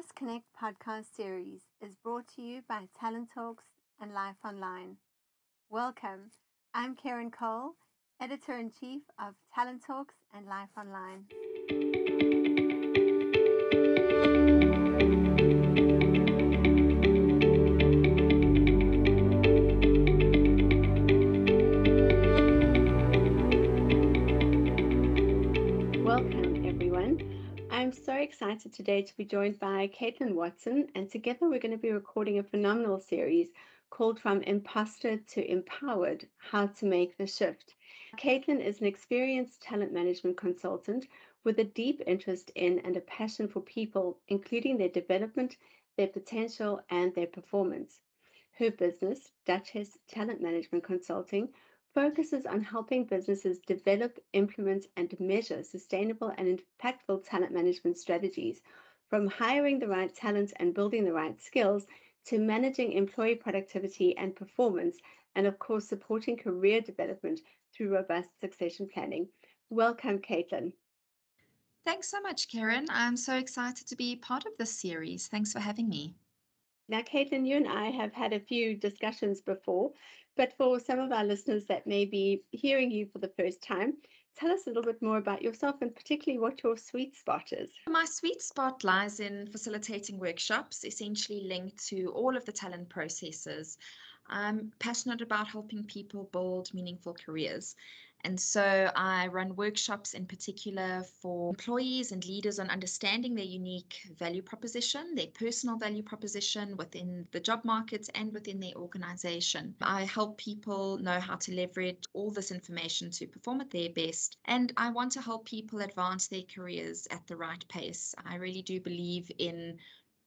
This Connect podcast series is brought to you by Talent Talks and Life Online. Welcome. I'm Karen Cole, editor in chief of Talent Talks and Life Online. I'm so excited today to be joined by Caitlin Watson, and together we're going to be recording a phenomenal series called From Imposter to Empowered How to Make the Shift. Caitlin is an experienced talent management consultant with a deep interest in and a passion for people, including their development, their potential, and their performance. Her business, Duchess Talent Management Consulting, focuses on helping businesses develop, implement, and measure sustainable and impactful talent management strategies, from hiring the right talent and building the right skills to managing employee productivity and performance, and of course, supporting career development through robust succession planning. Welcome, Caitlin. Thanks so much, Karen. I'm so excited to be part of this series. Thanks for having me. Now, Caitlin, you and I have had a few discussions before, but for some of our listeners that may be hearing you for the first time, tell us a little bit more about yourself and particularly what your sweet spot is. My sweet spot lies in facilitating workshops, essentially linked to all of the talent processes. I'm passionate about helping people build meaningful careers. And so I run workshops in particular for employees and leaders on understanding their unique value proposition, their personal value proposition within the job market and within their organization. I help people know how to leverage all this information to perform at their best. And I want to help people advance their careers at the right pace. I really do believe in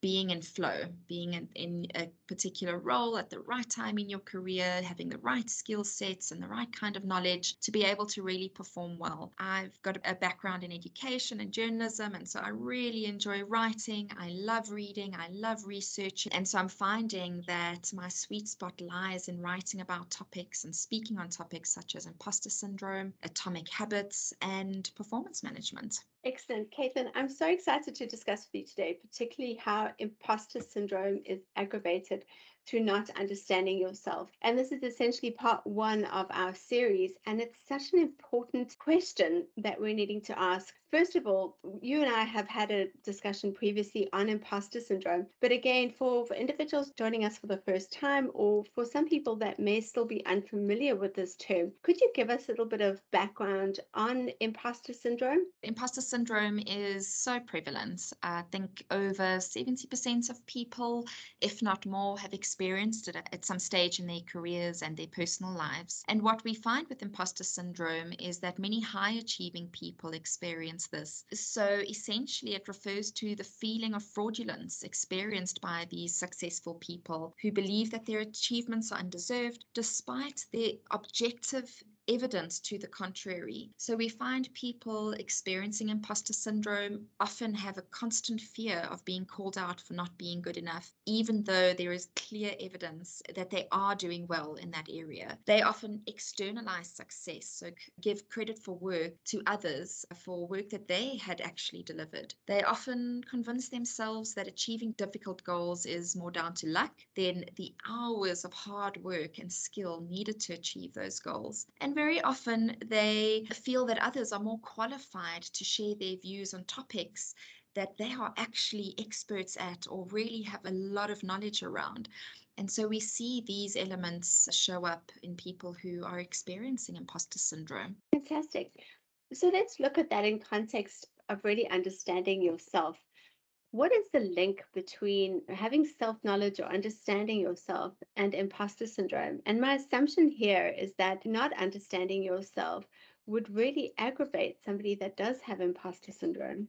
being in flow, being in, in a particular role at the right time in your career, having the right skill sets and the right kind of knowledge to be able to really perform well. I've got a background in education and journalism, and so I really enjoy writing. I love reading, I love researching, And so I'm finding that my sweet spot lies in writing about topics and speaking on topics such as imposter syndrome, atomic habits, and performance management. Excellent. Caitlin, I'm so excited to discuss with you today, particularly how imposter syndrome is aggravated through not understanding yourself. And this is essentially part one of our series. And it's such an important question that we're needing to ask. First of all, you and I have had a discussion previously on imposter syndrome. But again, for, for individuals joining us for the first time, or for some people that may still be unfamiliar with this term, could you give us a little bit of background on imposter syndrome? Imposter syndrome is so prevalent. I think over 70% of people, if not more, have experienced it at some stage in their careers and their personal lives. And what we find with imposter syndrome is that many high achieving people experience this. So essentially, it refers to the feeling of fraudulence experienced by these successful people who believe that their achievements are undeserved despite their objective evidence to the contrary. So we find people experiencing imposter syndrome often have a constant fear of being called out for not being good enough, even though there is clear evidence that they are doing well in that area. They often externalize success, so give credit for work to others for work that they had actually delivered. They often convince themselves that achieving difficult goals is more down to luck than the hours of hard work and skill needed to achieve those goals. And very often they feel that others are more qualified to share their views on topics that they are actually experts at or really have a lot of knowledge around. And so we see these elements show up in people who are experiencing imposter syndrome. Fantastic. So let's look at that in context of really understanding yourself what is the link between having self knowledge or understanding yourself and imposter syndrome? And my assumption here is that not understanding yourself would really aggravate somebody that does have imposter syndrome.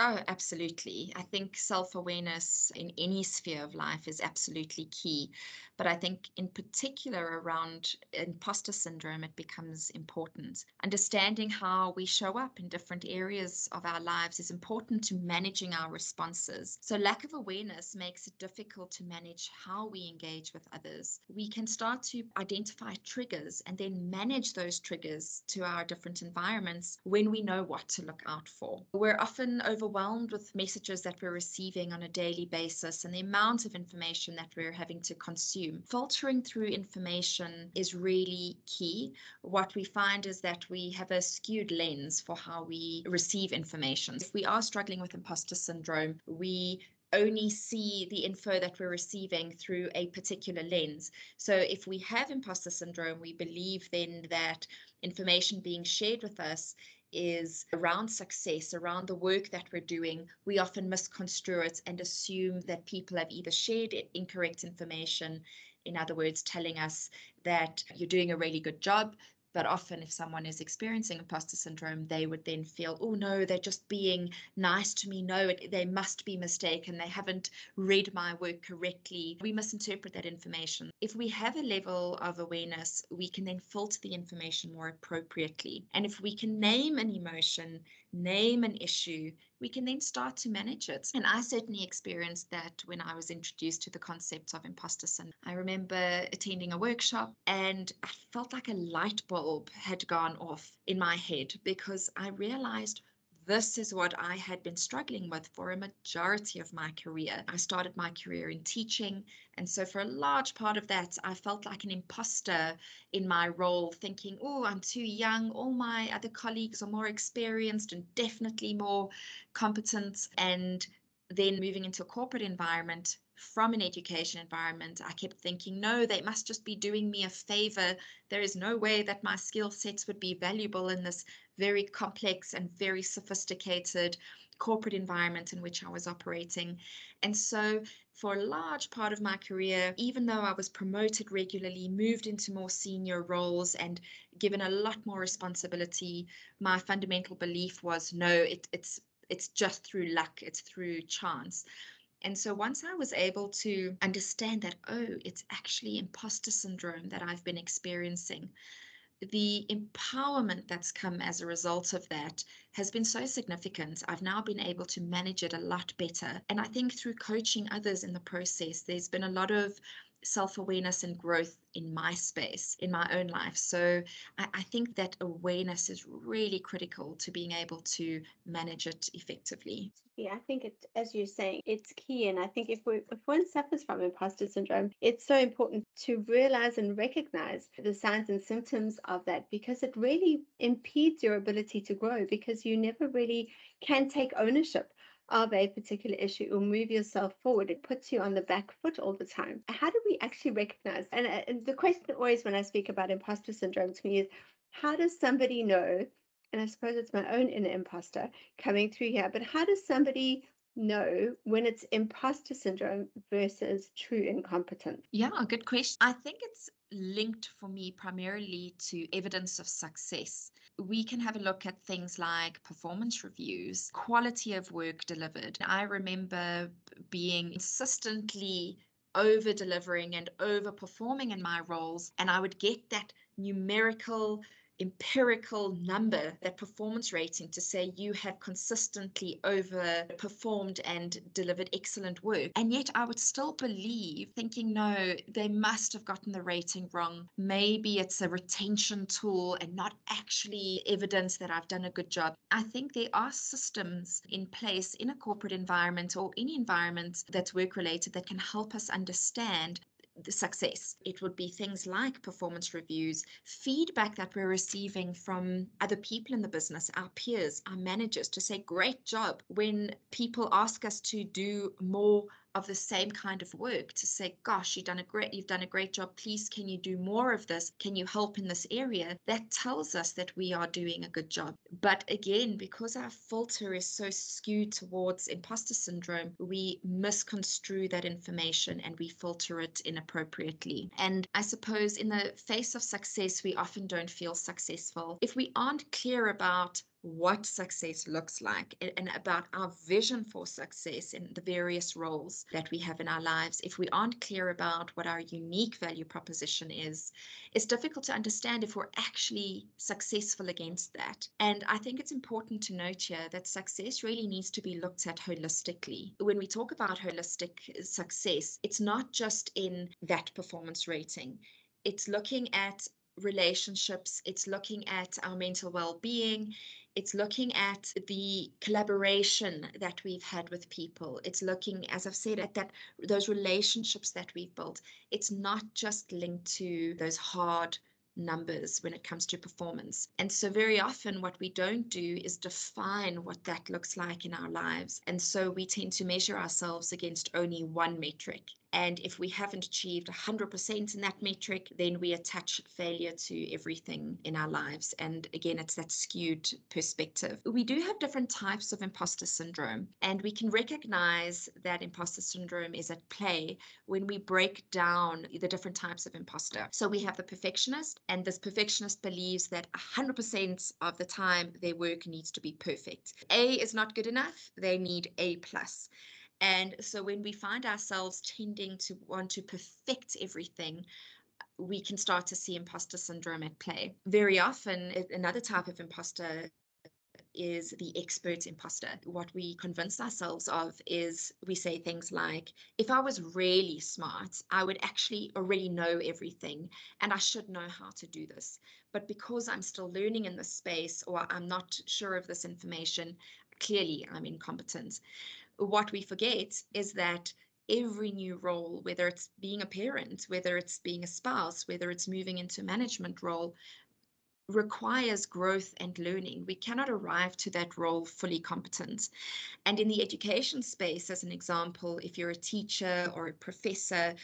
Oh, absolutely. I think self awareness in any sphere of life is absolutely key. But I think, in particular, around imposter syndrome, it becomes important. Understanding how we show up in different areas of our lives is important to managing our responses. So, lack of awareness makes it difficult to manage how we engage with others. We can start to identify triggers and then manage those triggers to our different environments when we know what to look out for. We're often over overwhelmed with messages that we're receiving on a daily basis and the amount of information that we're having to consume. Filtering through information is really key. What we find is that we have a skewed lens for how we receive information. If we are struggling with imposter syndrome, we only see the info that we're receiving through a particular lens. So if we have imposter syndrome, we believe then that information being shared with us is around success, around the work that we're doing, we often misconstrue it and assume that people have either shared incorrect information, in other words, telling us that you're doing a really good job, but often, if someone is experiencing imposter syndrome, they would then feel, oh no, they're just being nice to me. No, they must be mistaken. They haven't read my work correctly. We misinterpret that information. If we have a level of awareness, we can then filter the information more appropriately. And if we can name an emotion, name an issue, we can then start to manage it. And I certainly experienced that when I was introduced to the concept of imposter syndrome. I remember attending a workshop and I felt like a light bulb had gone off in my head because I realized this is what I had been struggling with for a majority of my career. I started my career in teaching. And so, for a large part of that, I felt like an imposter in my role, thinking, oh, I'm too young. All my other colleagues are more experienced and definitely more competent. And then moving into a corporate environment, from an education environment, I kept thinking, no, they must just be doing me a favor. There is no way that my skill sets would be valuable in this very complex and very sophisticated corporate environment in which I was operating. And so, for a large part of my career, even though I was promoted regularly, moved into more senior roles, and given a lot more responsibility, my fundamental belief was no, it, it's it's just through luck, it's through chance. And so once I was able to understand that, oh, it's actually imposter syndrome that I've been experiencing, the empowerment that's come as a result of that has been so significant. I've now been able to manage it a lot better. And I think through coaching others in the process, there's been a lot of self awareness and growth in my space, in my own life. So I, I, think that awareness is really critical to being able to manage it effectively. Yeah, I think it, as you're saying, it's key. And I think if we, if one suffers from imposter syndrome, it's so important to realize and recognize the signs and symptoms of that because it really impedes your ability to grow because you never really can take ownership of a particular issue or move yourself forward. It puts you on the back foot all the time. How do we actually recognize? And, uh, and the question always when I speak about imposter syndrome to me is how does somebody know? And I suppose it's my own inner imposter coming through here, but how does somebody know when it's imposter syndrome versus true incompetence? Yeah, good question. I think it's linked for me primarily to evidence of success we can have a look at things like performance reviews, quality of work delivered. I remember being consistently over delivering and over performing in my roles, and I would get that numerical empirical number, that performance rating to say you have consistently overperformed and delivered excellent work. And yet I would still believe, thinking, no, they must have gotten the rating wrong. Maybe it's a retention tool and not actually evidence that I've done a good job. I think there are systems in place in a corporate environment or any environment that's work related that can help us understand success. It would be things like performance reviews, feedback that we're receiving from other people in the business, our peers, our managers, to say, great job. When people ask us to do more of the same kind of work to say gosh you've done a great you've done a great job. Please can you do more of this? Can you help in this area? That tells us that we are doing a good job. But again because our filter is so skewed towards imposter syndrome we misconstrue that information and we filter it inappropriately. And i suppose in the face of success we often don't feel successful. If we aren't clear about what success looks like and about our vision for success in the various roles that we have in our lives, if we aren't clear about what our unique value proposition is, it's difficult to understand if we're actually successful against that. And I think it's important to note here that success really needs to be looked at holistically. When we talk about holistic success, it's not just in that performance rating. It's looking at relationships, it's looking at our mental well being, It's looking at the collaboration that we've had with people. It's looking, as I've said, at that those relationships that we've built. It's not just linked to those hard numbers when it comes to performance. And so, very often, what we don't do is define what that looks like in our lives. And so, we tend to measure ourselves against only one metric. And if we haven't achieved 100% in that metric, then we attach failure to everything in our lives. And again, it's that skewed perspective. We do have different types of imposter syndrome, and we can recognize that imposter syndrome is at play when we break down the different types of imposter. So we have the perfectionist, and this perfectionist believes that 100% of the time their work needs to be perfect. A is not good enough, they need A plus. And so when we find ourselves tending to want to perfect everything, we can start to see imposter syndrome at play. Very often, another type of imposter is the expert imposter. What we convince ourselves of is we say things like, if I was really smart, I would actually already know everything and I should know how to do this. But because I'm still learning in this space or I'm not sure of this information, clearly I'm incompetent what we forget is that every new role, whether it's being a parent, whether it's being a spouse, whether it's moving into a management role, requires growth and learning. We cannot arrive to that role fully competent. And in the education space, as an example, if you're a teacher or a professor,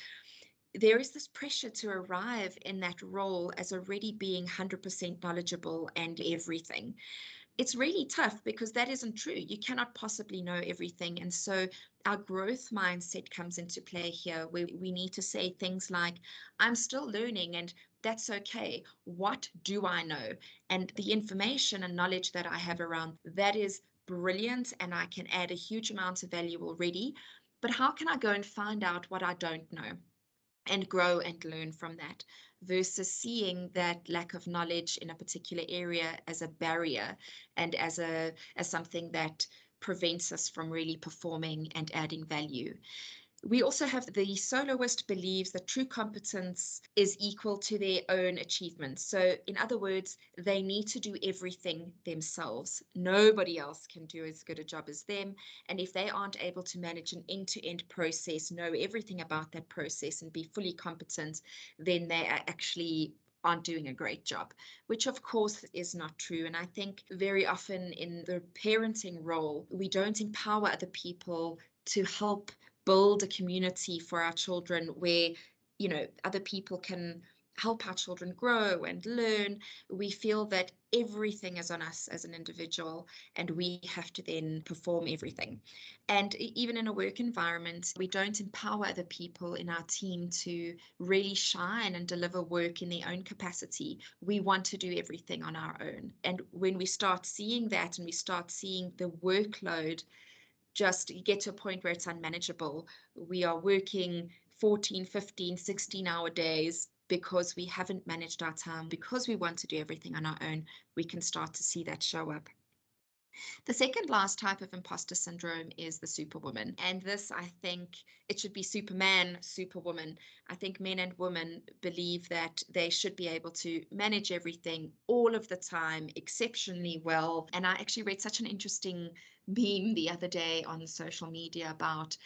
there is this pressure to arrive in that role as already being 100% knowledgeable and everything it's really tough because that isn't true. You cannot possibly know everything. And so our growth mindset comes into play here where we need to say things like, I'm still learning and that's okay. What do I know? And the information and knowledge that I have around that is brilliant and I can add a huge amount of value already. But how can I go and find out what I don't know? And grow and learn from that versus seeing that lack of knowledge in a particular area as a barrier and as a as something that prevents us from really performing and adding value we also have the soloist believes that true competence is equal to their own achievements. So, in other words, they need to do everything themselves. Nobody else can do as good a job as them. And if they aren't able to manage an end to end process, know everything about that process, and be fully competent, then they are actually aren't doing a great job, which of course is not true. And I think very often in the parenting role, we don't empower other people to help build a community for our children where you know other people can help our children grow and learn. We feel that everything is on us as an individual and we have to then perform everything. And even in a work environment we don't empower other people in our team to really shine and deliver work in their own capacity. We want to do everything on our own. And when we start seeing that and we start seeing the workload just get to a point where it's unmanageable. We are working 14, 15, 16 hour days because we haven't managed our time, because we want to do everything on our own, we can start to see that show up. The second last type of imposter syndrome is the superwoman. And this, I think, it should be superman, superwoman. I think men and women believe that they should be able to manage everything all of the time exceptionally well. And I actually read such an interesting meme the other day on social media about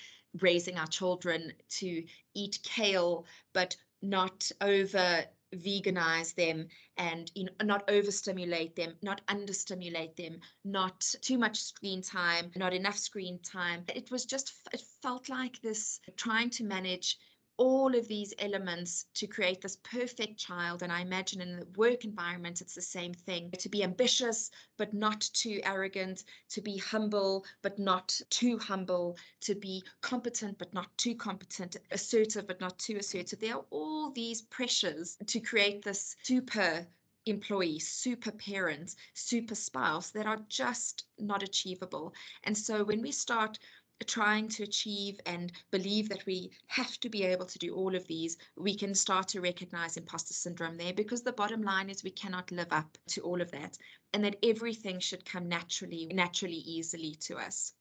raising our children to eat kale, but not over veganize them and you know, not overstimulate them, not understimulate them, not too much screen time, not enough screen time. It was just, it felt like this trying to manage all of these elements to create this perfect child. And I imagine in the work environment, it's the same thing to be ambitious, but not too arrogant, to be humble, but not too humble, to be competent, but not too competent, assertive, but not too assertive. There are all these pressures to create this super employee, super parent, super spouse that are just not achievable. And so when we start trying to achieve and believe that we have to be able to do all of these, we can start to recognize imposter syndrome there because the bottom line is we cannot live up to all of that and that everything should come naturally, naturally, easily to us.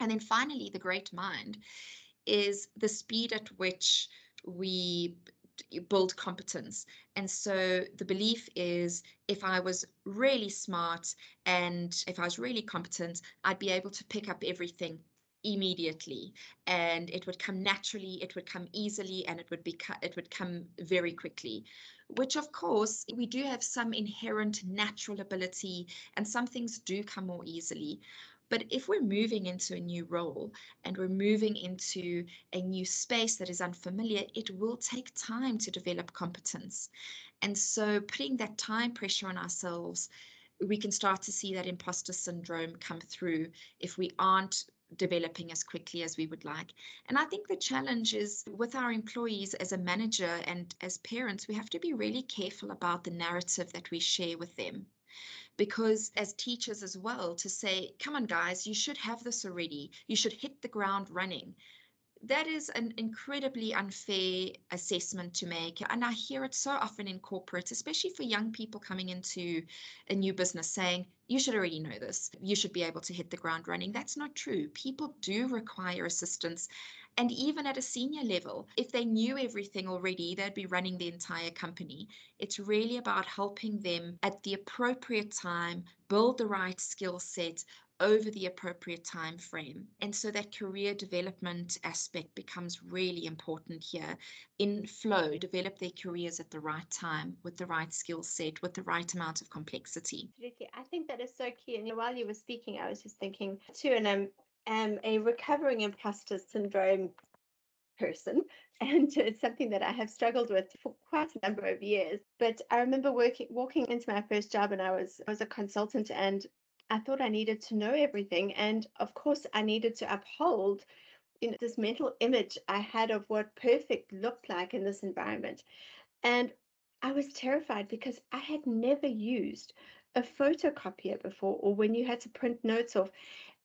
And then finally, the great mind is the speed at which we build competence. And so the belief is if I was really smart and if I was really competent, I'd be able to pick up everything immediately and it would come naturally it would come easily and it would be it would come very quickly which of course we do have some inherent natural ability and some things do come more easily but if we're moving into a new role and we're moving into a new space that is unfamiliar, it will take time to develop competence. And so putting that time pressure on ourselves, we can start to see that imposter syndrome come through if we aren't developing as quickly as we would like. And I think the challenge is with our employees as a manager and as parents, we have to be really careful about the narrative that we share with them. Because as teachers as well to say come on guys you should have this already. You should hit the ground running that is an incredibly unfair assessment to make and i hear it so often in corporate especially for young people coming into a new business saying you should already know this. You should be able to hit the ground running. That's not true. People do require assistance and even at a senior level, if they knew everything already, they'd be running the entire company. It's really about helping them at the appropriate time build the right skill set over the appropriate time frame. And so that career development aspect becomes really important here. In flow, develop their careers at the right time with the right skill set, with the right amount of complexity. Absolutely. I think that is so key. And while you were speaking, I was just thinking too, and I'm am a recovering imposter syndrome person and it's something that I have struggled with for quite a number of years. But I remember working walking into my first job and I was I was a consultant and I thought I needed to know everything. And of course I needed to uphold you know, this mental image I had of what perfect looked like in this environment. And I was terrified because I had never used a photocopier before or when you had to print notes off.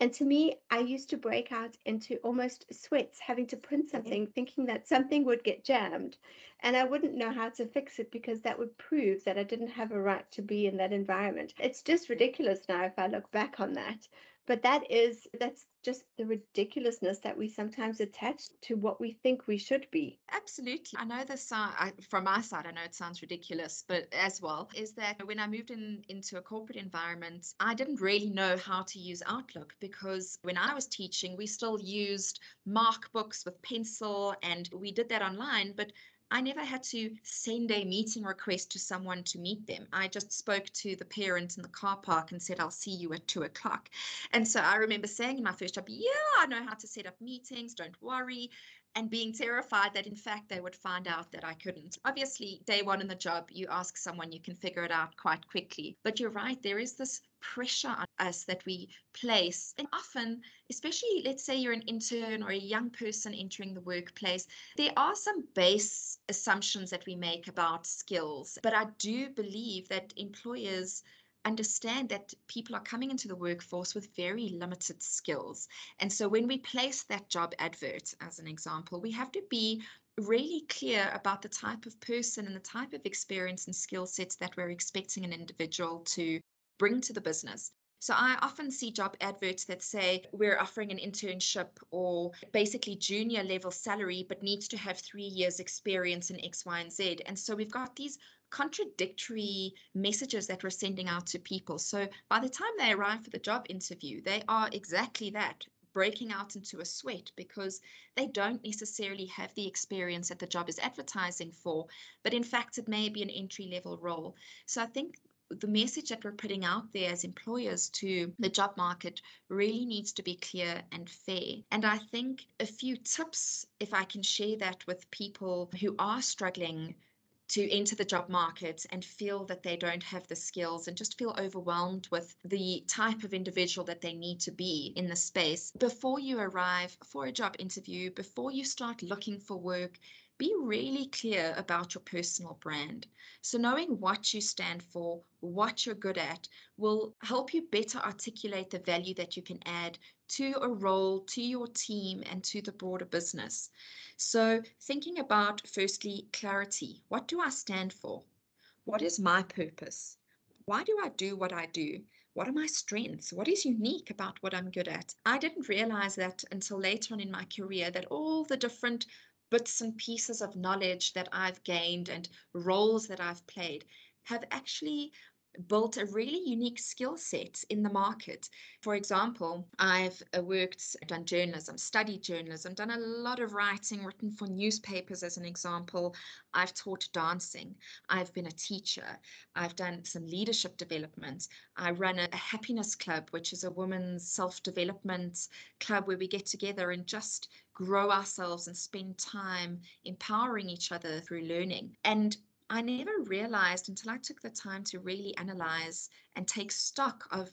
And to me, I used to break out into almost sweats having to print mm-hmm. something, thinking that something would get jammed and I wouldn't know how to fix it because that would prove that I didn't have a right to be in that environment. It's just ridiculous now if I look back on that but that is that's just the ridiculousness that we sometimes attach to what we think we should be. Absolutely. I know this uh, from my side i know it sounds ridiculous but as well is that when i moved in into a corporate environment i didn't really know how to use outlook because when i was teaching we still used mark books with pencil and we did that online but I never had to send a meeting request to someone to meet them. I just spoke to the parent in the car park and said, I'll see you at two o'clock. And so I remember saying in my first job, Yeah, I know how to set up meetings, don't worry and being terrified that in fact they would find out that I couldn't. Obviously, day one in the job, you ask someone, you can figure it out quite quickly. But you're right, there is this pressure on us that we place. And often, especially let's say you're an intern or a young person entering the workplace, there are some base assumptions that we make about skills. But I do believe that employers understand that people are coming into the workforce with very limited skills. And so when we place that job advert, as an example, we have to be really clear about the type of person and the type of experience and skill sets that we're expecting an individual to bring to the business. So I often see job adverts that say we're offering an internship or basically junior level salary, but needs to have three years experience in X, Y, and Z. And so we've got these contradictory messages that we're sending out to people. So by the time they arrive for the job interview, they are exactly that breaking out into a sweat because they don't necessarily have the experience that the job is advertising for, but in fact, it may be an entry level role. So I think the message that we're putting out there as employers to the job market really needs to be clear and fair. And I think a few tips, if I can share that with people who are struggling to enter the job market and feel that they don't have the skills and just feel overwhelmed with the type of individual that they need to be in the space. Before you arrive for a job interview, before you start looking for work, be really clear about your personal brand. So, knowing what you stand for, what you're good at, will help you better articulate the value that you can add to a role, to your team, and to the broader business. So, thinking about firstly, clarity. What do I stand for? What is my purpose? Why do I do what I do? What are my strengths? What is unique about what I'm good at? I didn't realize that until later on in my career that all the different bits and pieces of knowledge that I've gained and roles that I've played have actually built a really unique skill set in the market. For example, I've uh, worked, done journalism, studied journalism, done a lot of writing, written for newspapers as an example. I've taught dancing. I've been a teacher. I've done some leadership development. I run a, a happiness club, which is a women's self development club where we get together and just grow ourselves and spend time empowering each other through learning. And I never realized until I took the time to really analyze and take stock of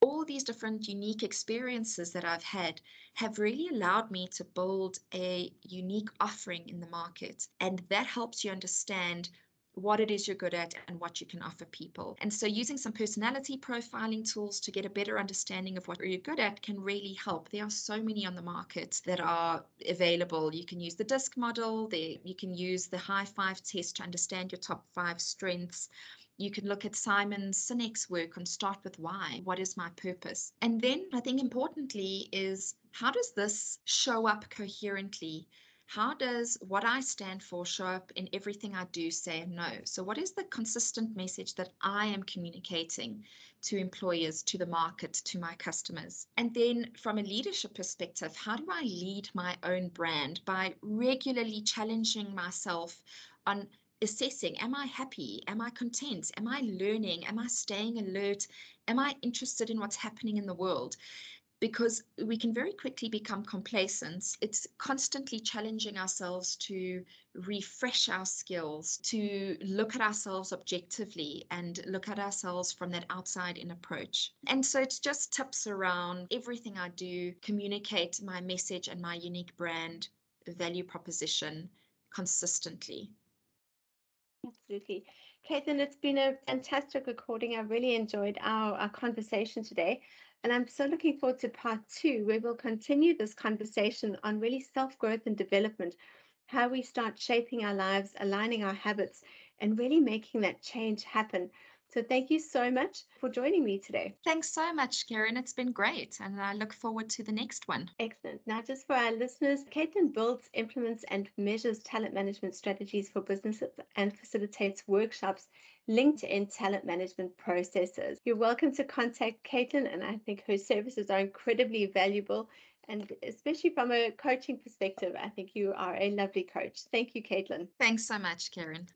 all these different unique experiences that I've had have really allowed me to build a unique offering in the market. And that helps you understand what it is you're good at and what you can offer people. And so using some personality profiling tools to get a better understanding of what you're good at can really help. There are so many on the market that are available. You can use the DISC model, there you can use the high five test to understand your top five strengths. You can look at Simon Sinek's work on Start with Why. What is my purpose? And then I think importantly is how does this show up coherently how does what I stand for show up in everything I do, say, and know? So, what is the consistent message that I am communicating to employers, to the market, to my customers? And then, from a leadership perspective, how do I lead my own brand by regularly challenging myself on assessing am I happy? Am I content? Am I learning? Am I staying alert? Am I interested in what's happening in the world? Because we can very quickly become complacent. It's constantly challenging ourselves to refresh our skills, to look at ourselves objectively and look at ourselves from that outside in approach. And so it's just tips around everything I do, communicate my message and my unique brand value proposition consistently. Absolutely. Caitlin, it's been a fantastic recording. I really enjoyed our, our conversation today. And I'm so looking forward to part two, where we'll continue this conversation on really self growth and development, how we start shaping our lives, aligning our habits, and really making that change happen. So thank you so much for joining me today. Thanks so much, Karen. It's been great. And I look forward to the next one. Excellent. Now, just for our listeners, Caitlin builds, implements, and measures talent management strategies for businesses and facilitates workshops linked in talent management processes. You're welcome to contact Caitlin, and I think her services are incredibly valuable. And especially from a coaching perspective, I think you are a lovely coach. Thank you, Caitlin. Thanks so much, Karen.